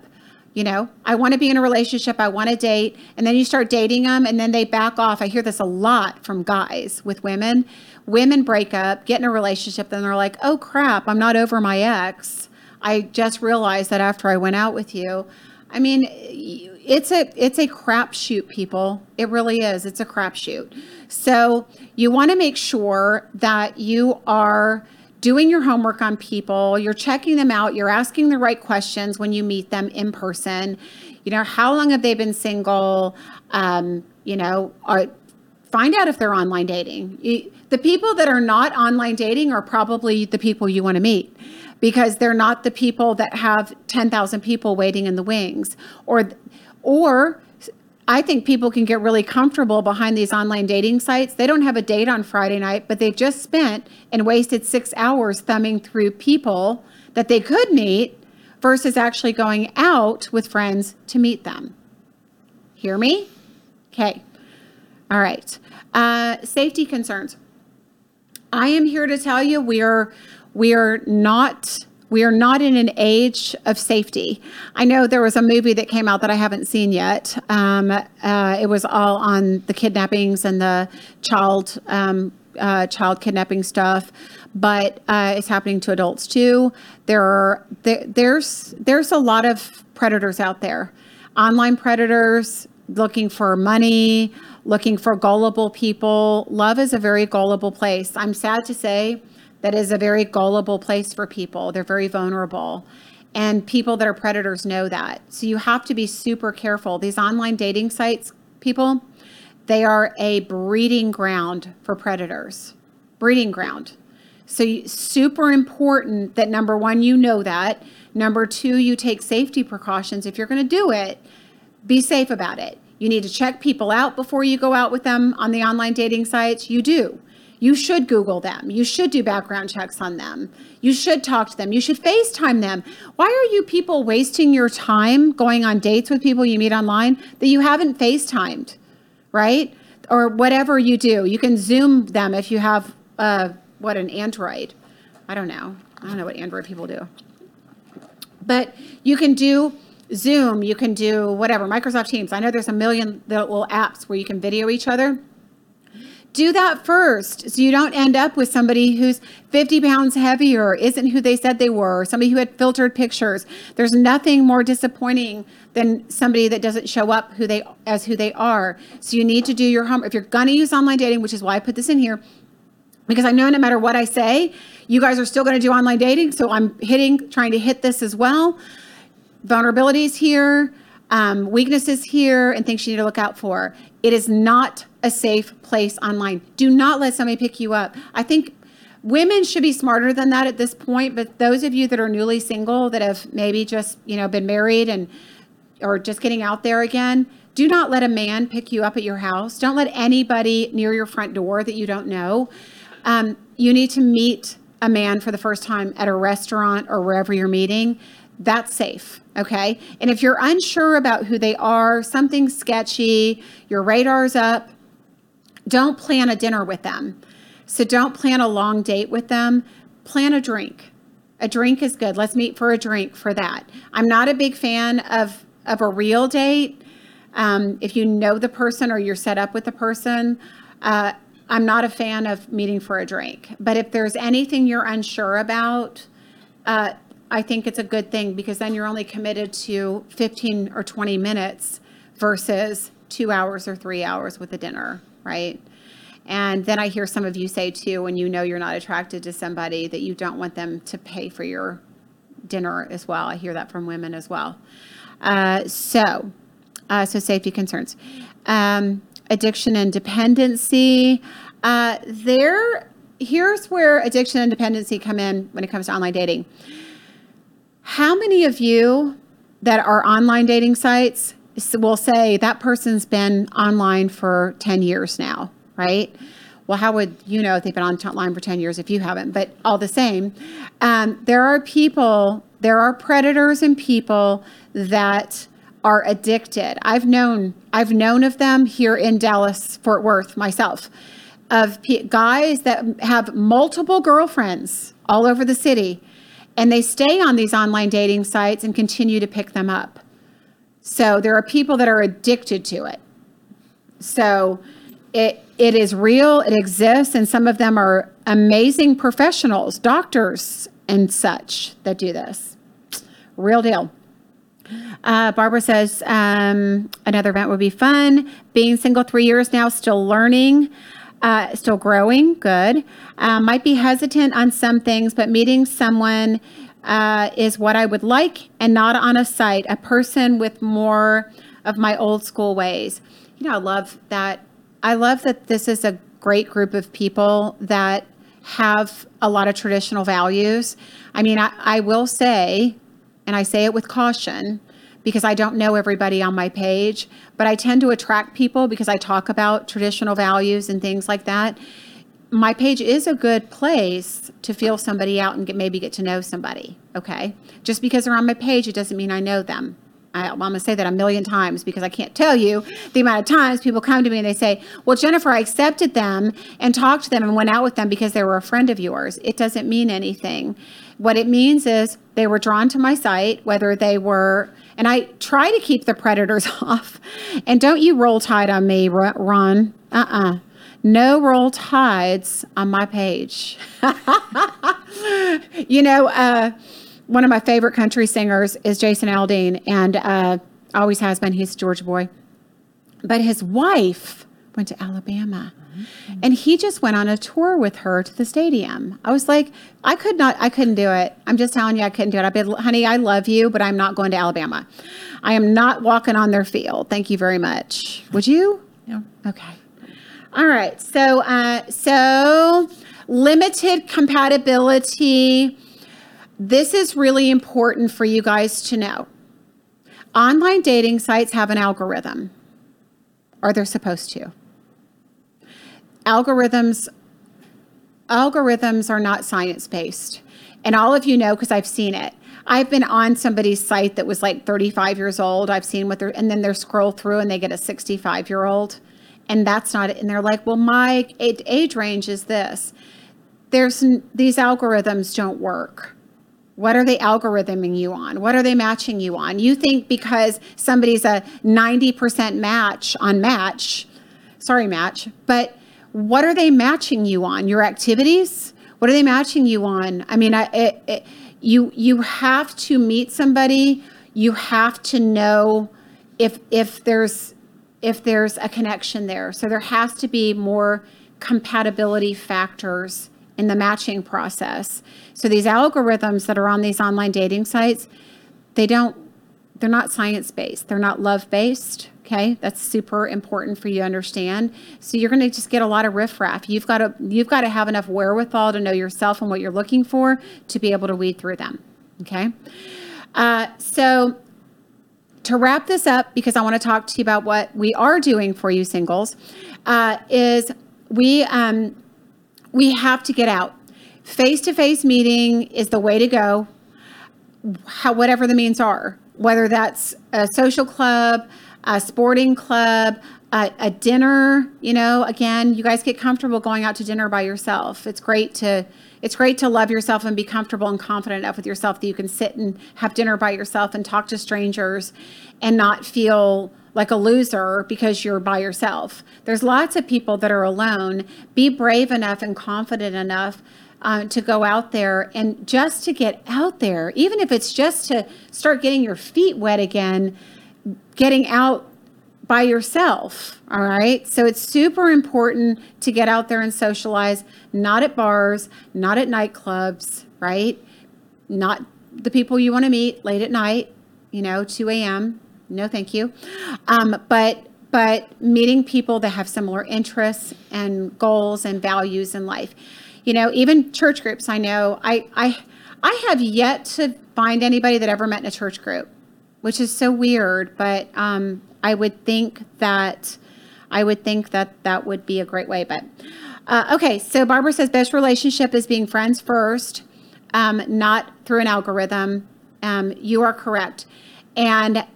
You know, I want to be in a relationship, I want to date, and then you start dating them and then they back off. I hear this a lot from guys with women. Women break up, get in a relationship, then they're like, oh crap, I'm not over my ex. I just realized that after I went out with you. I mean, it's a it's a crapshoot, people. It really is. It's a crapshoot. So you want to make sure that you are doing your homework on people. You're checking them out. You're asking the right questions when you meet them in person. You know, how long have they been single? Um, you know, are find out if they're online dating. The people that are not online dating are probably the people you want to meet because they're not the people that have 10,000 people waiting in the wings or or I think people can get really comfortable behind these online dating sites. They don't have a date on Friday night, but they've just spent and wasted 6 hours thumbing through people that they could meet versus actually going out with friends to meet them. Hear me? Okay. All right. Uh, safety concerns. I am here to tell you we are we are not we are not in an age of safety. I know there was a movie that came out that I haven't seen yet. Um, uh, it was all on the kidnappings and the child um, uh, child kidnapping stuff, but uh, it's happening to adults too. There are there, there's there's a lot of predators out there, online predators looking for money, looking for gullible people. Love is a very gullible place. I'm sad to say that is a very gullible place for people. They're very vulnerable. And people that are predators know that. So you have to be super careful. These online dating sites, people, they are a breeding ground for predators. Breeding ground. So super important that number one, you know that. Number two, you take safety precautions. If you're going to do it, be safe about it. You need to check people out before you go out with them on the online dating sites. You do. You should Google them. You should do background checks on them. You should talk to them. You should FaceTime them. Why are you people wasting your time going on dates with people you meet online that you haven't FaceTimed, right? Or whatever you do. You can Zoom them if you have, uh, what, an Android. I don't know. I don't know what Android people do but you can do Zoom, you can do whatever, Microsoft Teams. I know there's a million little apps where you can video each other. Do that first so you don't end up with somebody who's 50 pounds heavier, isn't who they said they were, somebody who had filtered pictures. There's nothing more disappointing than somebody that doesn't show up who they as who they are. So you need to do your homework. If you're going to use online dating, which is why I put this in here, because I know no matter what I say, you guys are still going to do online dating. So I'm hitting, trying to hit this as well. Vulnerabilities here, um, weaknesses here, and things you need to look out for. It is not a safe place online. Do not let somebody pick you up. I think women should be smarter than that at this point. But those of you that are newly single, that have maybe just you know been married and or just getting out there again, do not let a man pick you up at your house. Don't let anybody near your front door that you don't know. Um, you need to meet a man for the first time at a restaurant or wherever you're meeting. That's safe, okay? And if you're unsure about who they are, something sketchy, your radar's up, don't plan a dinner with them. So don't plan a long date with them. Plan a drink. A drink is good. Let's meet for a drink for that. I'm not a big fan of of a real date. Um, if you know the person or you're set up with the person, uh, I'm not a fan of meeting for a drink. But if there's anything you're unsure about, uh, I think it's a good thing because then you're only committed to 15 or 20 minutes versus two hours or three hours with a dinner, right? And then I hear some of you say too, when you know you're not attracted to somebody, that you don't want them to pay for your dinner as well. I hear that from women as well. Uh, so, uh, so safety concerns, um, addiction and dependency. Uh, there, here's where addiction and dependency come in when it comes to online dating. How many of you that are online dating sites will say that person's been online for 10 years now, right? Well, how would you know if they've been online for 10 years if you haven't? But all the same, um, there are people, there are predators and people that are addicted. I've known, I've known of them here in Dallas, Fort Worth myself, of p- guys that have multiple girlfriends all over the city, and they stay on these online dating sites and continue to pick them up. So there are people that are addicted to it. So it it is real, it exists, and some of them are amazing professionals, doctors and such that do this. Real deal. Uh, Barbara says um, another event would be fun. Being single three years now, still learning, uh, still growing. Good. Uh, might be hesitant on some things, but meeting someone uh, is what I would like, and not on a site. A person with more of my old school ways. You know, I love that I love that this is a great group of people that have a lot of traditional values. I mean, I, I will say, and I say it with caution because I don't know everybody on my page, but I tend to attract people because I talk about traditional values and things like that. My page is a good place to feel somebody out and get, maybe get to know somebody. Okay. Just because they're on my page, it doesn't mean I know them. I, am going to say that a million times because I can't tell you the amount of times people come to me and they say, Well, Jennifer, I accepted them and talked to them and went out with them because they were a friend of yours. It doesn't mean anything. What it means is they were drawn to my site, whether they were, and I try to keep the predators off. And don't you roll tide on me, Ron. Uh uh-uh. uh No roll tides on my page. you know, uh, one of my favorite country singers is Jason Aldean, and uh, always has been. He's a Georgia boy. But his wife went to Alabama. Mm-hmm. And he just went on a tour with her to the stadium. I was like, I could not, I couldn't do it. I'm just telling you, I couldn't do it. I been, honey, I love you, but I'm not going to Alabama. I am not walking on their field. Thank you very much. Would you? No. Okay. All right. So, uh, so limited compatibility this is really important for you guys to know. Online dating sites have an algorithm, or they're supposed to. Algorithms algorithms are not science based. And all of you know because I've seen it. I've been on somebody's site that was like 35 years old. I've seen what they're, and then they're scroll through and they get a 65 year old. And that's not it. And they're like, well, my age range is this. There's these algorithms don't work. What are they algorithming you on? What are they matching you on? You think because somebody's a 90% match on match, sorry, match, but what are they matching you on? Your activities? What are they matching you on? I mean, I, it, it, you you have to meet somebody. You have to know if if there's if there's a connection there. So there has to be more compatibility factors in the matching process. So these algorithms that are on these online dating sites, they don't they're not science based. They're not love based. Okay, that's super important for you to understand. So you're going to just get a lot of riffraff. You've got to you've got to have enough wherewithal to know yourself and what you're looking for to be able to weed through them. Okay, uh, so to wrap this up, because I want to talk to you about what we are doing for you singles, uh, is we um, we have to get out. Face to face meeting is the way to go, how, whatever the means are, whether that's a social club, a sporting club, a, a, dinner you know again you guys get comfortable going out to dinner by yourself it's great to it's great to love yourself and be comfortable and confident enough with yourself that you can sit and have dinner by yourself and talk to strangers and not feel like a loser because you're by yourself. There's lots of people that are alone. Be brave enough and confident enough uh, to go out there and just to get out there, even if it's just to start getting your feet wet again, getting out by yourself. All right. So it's super important to get out there and socialize, not at bars, not at nightclubs, right? Not the people you want to meet late at night, you know, 2 a.m no thank you um, but but meeting people that have similar interests and goals and values in life you know even church groups i know i i i have yet to find anybody that ever met in a church group which is so weird but um, i would think that i would think that that would be a great way but uh, okay so barbara says best relationship is being friends first um, not through an algorithm um, you are correct and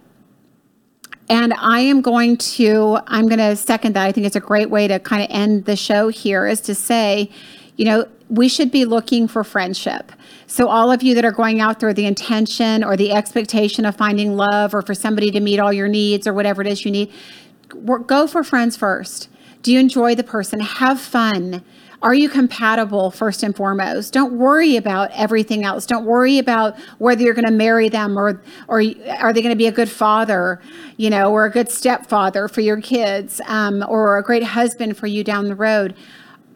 and I am going to, I'm going to second that. I think it's a great way to kind of end the show here is to say, you know, we should be looking for friendship. So, all of you that are going out there, the intention or the expectation of finding love or for somebody to meet all your needs or whatever it is you need, go for friends first. Do you enjoy the person? Have fun. Are you compatible first and foremost? Don't worry about everything else. Don't worry about whether you're going to marry them or or are they going to be a good father, you know, or a good stepfather for your kids, um, or a great husband for you down the road.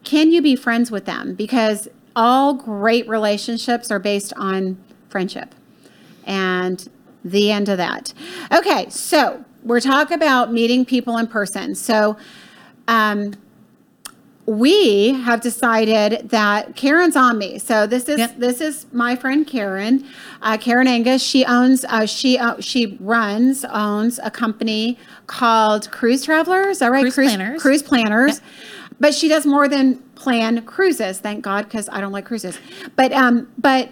Can you be friends with them? Because all great relationships are based on friendship. And the end of that. Okay, so we're talking about meeting people in person. So um, we have decided that Karen's on me. So this is Yep. this is my friend Karen, uh, Karen Angus. She owns uh, she uh, she runs owns a company called Cruise Travelers. All right, right? Cruise Planners. Cruise Planners. But she does more than plan cruises. Thank God, because I don't like cruises. But um, but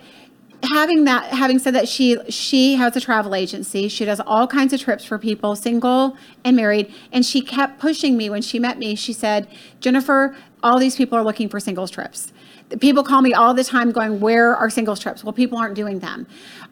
having that having said that she she has a travel agency. She does all kinds of trips for people single and married. And she kept pushing me. When she met me she said jennifer all these people are looking for singles trips. People call me all the time going where are singles trips? Well people aren't doing them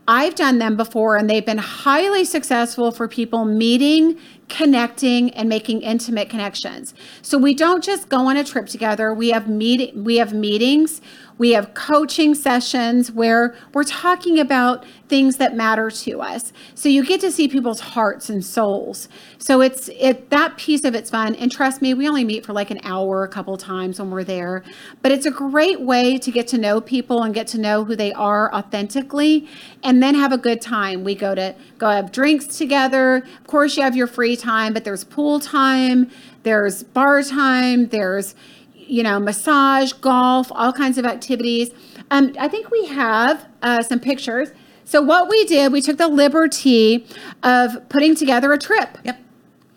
i've done them before and they've been highly successful for people meeting connecting and making intimate connections. So we don't just go on a trip together. We have meet we have meetings we have coaching sessions where we're talking about things that matter to us. So you get to see people's hearts and souls. So it's it that piece of it's fun. And trust me, we only meet for like an hour a couple times when we're there. But it's a great way to get to know people and get to know who they are authentically and then have a good time. We go to go have drinks together. Of course you have your free time, but there's pool time, there's bar time, there's you know, massage, golf, all kinds of activities. Um, I think we have uh, some pictures. So what we did, we took the liberty of putting together a trip. Yep.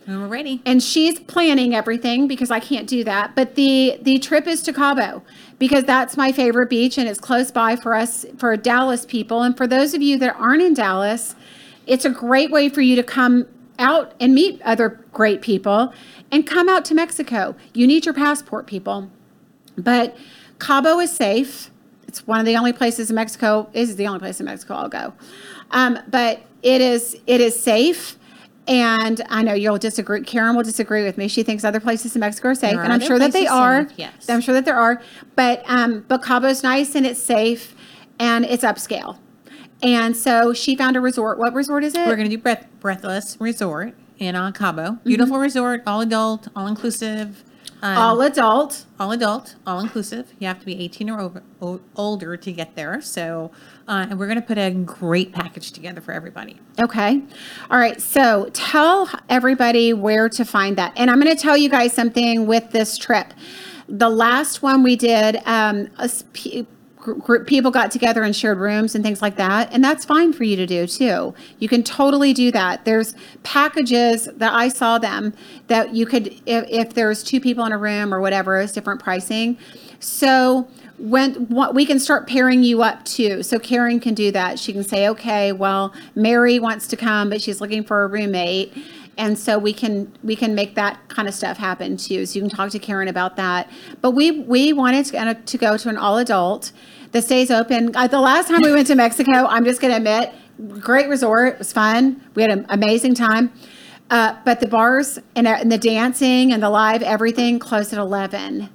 And we're ready. And she's planning everything because I can't do that. But the the trip is to Cabo because that's my favorite beach and it's close by for us for Dallas people. And for those of you that aren't in Dallas, it's a great way for you to come out and meet other great people and come out to Mexico. You need your passport, people. But Cabo is safe. It's one of the only places in Mexico. Is the only place in Mexico I'll go. Um, but it is it is safe. And I know you'll disagree. Karen will disagree with me. She thinks other places in Mexico are safe, are and I'm sure that they are. safe, yes. I'm sure that there are. But um, but Cabo's nice and it's safe, and it's upscale. And so she found a resort. What resort is it? We're going to do breath, Breathless Resort in uh, Cabo. Beautiful resort, all adult, all inclusive. Um, all adult. all adult, all inclusive. You have to be 18 or over, o- older to get there. So, uh, and we're going to put a great package together for everybody. Okay. All right. So tell everybody where to find that. And I'm going to tell you guys something with this trip. The last one we did, um, us pe- gr- group people got together and shared rooms and things like that. And that's fine for you to do too. You can totally do that. There's packages that I saw them that you could, if, if there's two people in a room or whatever, it's different pricing. So when what we can start pairing you up too. So Karen can do that. She can say, okay, well, Mary wants to come, but she's looking for a roommate. And so we can we can make that kind of stuff happen too. So you can talk to Karen about that. But we we wanted to, uh, to go to an all adult that stays open. Uh, the last time we went to Mexico, I'm just going to admit, great resort. It was fun. We had an amazing time. Uh, but the bars and, uh, and the dancing and the live everything closed at 11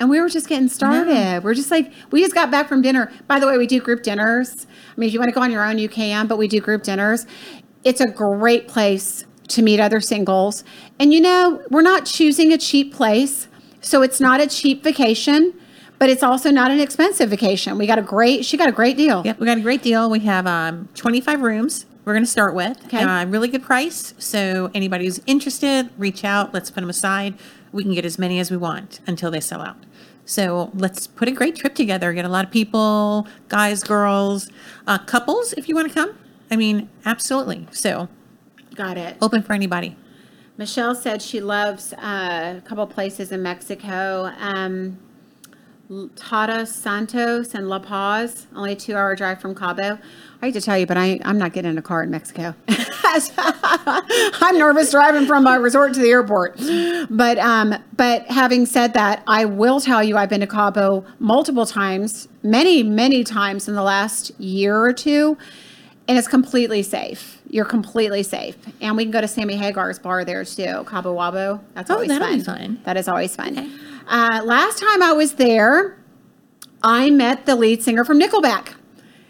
and we were just getting started. We're just like, we just got back from dinner. By the way, we do group dinners. I mean, if you want to go on your own, you can, but we do group dinners. It's a great place to meet other singles. And you know, we're not choosing a cheap place. So it's not a cheap vacation, but it's also not an expensive vacation. We got a great, she got a great deal. Yep, we got a great deal. We have um, 25 rooms. We're going to start with Okay. uh, really good price. So anybody who's interested, reach out. Let's put them aside. We can get as many as we want until they sell out. So let's put a great trip together. Get a lot of people, guys, girls, uh, couples, if you want to come. I mean, absolutely. So Got it. open for anybody. Michelle said she loves uh, a couple places in Mexico. Um, Todos Santos and La Paz, only a two hour drive from Cabo. I hate to tell you, but I, I'm not getting in a car in Mexico. I'm nervous driving from a resort to the airport. But um, but having said that, I will tell you I've been to Cabo multiple times, many, many times in the last year or two, and it's completely safe. You're completely safe. And we can go to Sammy Hagar's bar there too, Cabo Wabo. That's Oh, always that'll fun. be fun. That is always fun. Okay. Uh, last time I was there, I met the lead singer from Nickelback.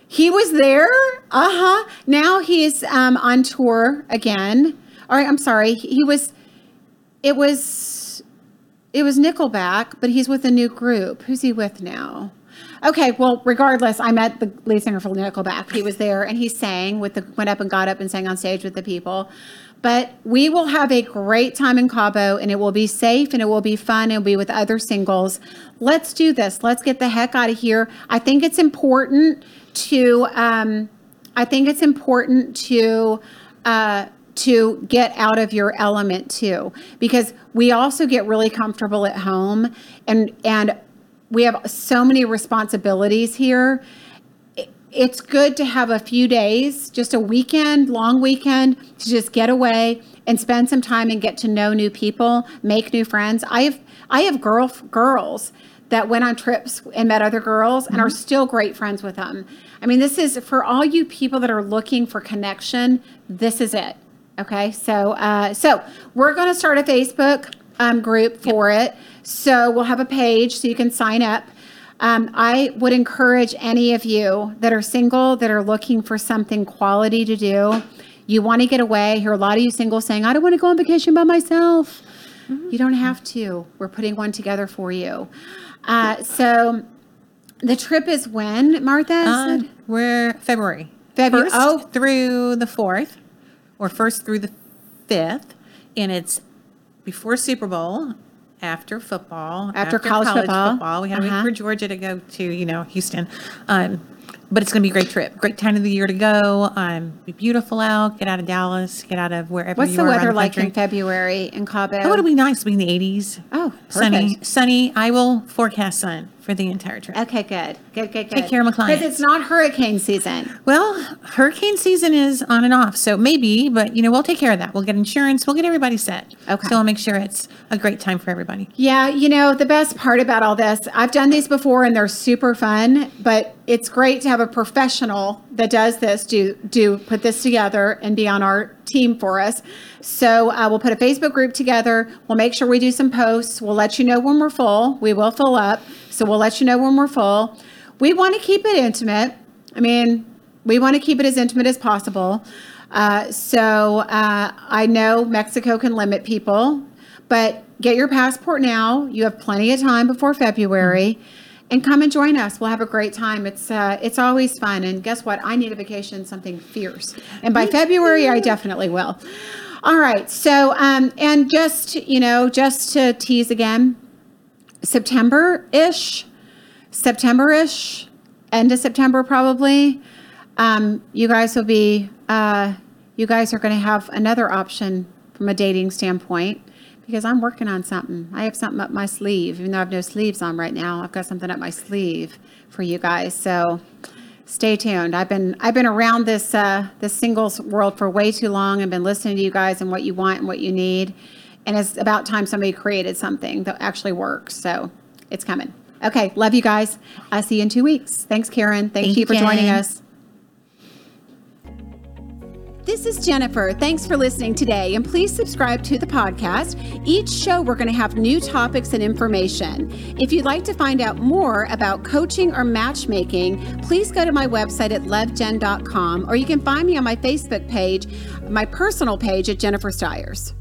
He was there. Uh huh. Now he's um, on tour again. All right, I'm sorry. He he was. It was. It was Nickelback, but he's with a new group. Who's he with now? Okay, well, regardless, I met the lead singer for Nickelback. He was there and he sang with the went up and got up and sang on stage with the people. But we will have a great time in Cabo and it will be safe and it will be fun. It'll be with other singles. Let's do this. Let's get the heck out of here. I think it's important to um, I think it's important to uh, to get out of your element too, because we also get really comfortable at home, and and we have so many responsibilities here. It's good to have a few days, just a weekend, long weekend, to just get away and spend some time and get to know new people, make new friends. I have I have girl girls that went on trips and met other girls and are still great friends with them. I mean, this is for all you people that are looking for connection. This is it. Okay, so uh, so we're going to start a Facebook um, group for it. So we'll have a page so you can sign up. Um, I would encourage any of you that are single that are looking for something quality to do. You want to get away. I hear a lot of you singles saying, "I don't want to go on vacation by myself." You don't have to. We're putting one together for you. Uh, so the trip is when, Martha? Said? we're February. Febu- first oh. through the fourth, or first through the fifth, and it's before Super Bowl, after football, After college football. We had to Uh-huh. for Georgia to go to you know Houston, um, but it's going to be a great trip. Great time of the year to go. Um, be beautiful out. Get out of Dallas. Get out of wherever. What's you the are around weather like country. in February in Cabo? Oh, it'll be nice. It'll be in the eighties. Oh, sunny, perfect. sunny. I will forecast sun for the entire trip. Okay, good. Good, good, good. Take care of my clients. Because it's not hurricane season. Well, hurricane season is on and off, so maybe, but you know, we'll take care of that. We'll get insurance. We'll get everybody set. Okay. So I'll make sure it's a great time for everybody. Yeah, you know, the best part about all this, I've done these before and they're super fun, but it's great to have a professional that does this, do do put this together and be on our team for us. So uh, we'll put a Facebook group together. We'll make sure we do some posts. We'll let you know when we're full. We will fill up. So we'll let you know when we're full. We want to keep it intimate. I mean, we want to keep it as intimate as possible. Uh, so uh, I know Mexico can limit people, but get your passport now. You have plenty of time before February, and come and join us. We'll have a great time. It's uh, it's always fun. And guess what? I need a vacation, something fierce. And by February, I definitely will. All right. So um, and just you know, just to tease again, September ish, September ish, end of September probably. Um, you guys will be, uh, you guys are going to have another option from a dating standpoint because I'm working on something. I have something up my sleeve, even though I have no sleeves on right now. I've got something up my sleeve for you guys. So stay tuned. I've been I've been around this uh, this singles world for way too long and been listening to you guys and what you want and what you need. And it's about time somebody created something that actually works. So it's coming. Okay, love you guys. I'll see you in two weeks. Thanks, Karen. Thank, Thank you for joining us. This is Jennifer. Thanks for listening today, and please subscribe to the podcast. Each show, we're going to have new topics and information. If you'd like to find out more about coaching or matchmaking, please go to my website at lovejen.com, or you can find me on my Facebook page, my personal page at Jennifer Stiers.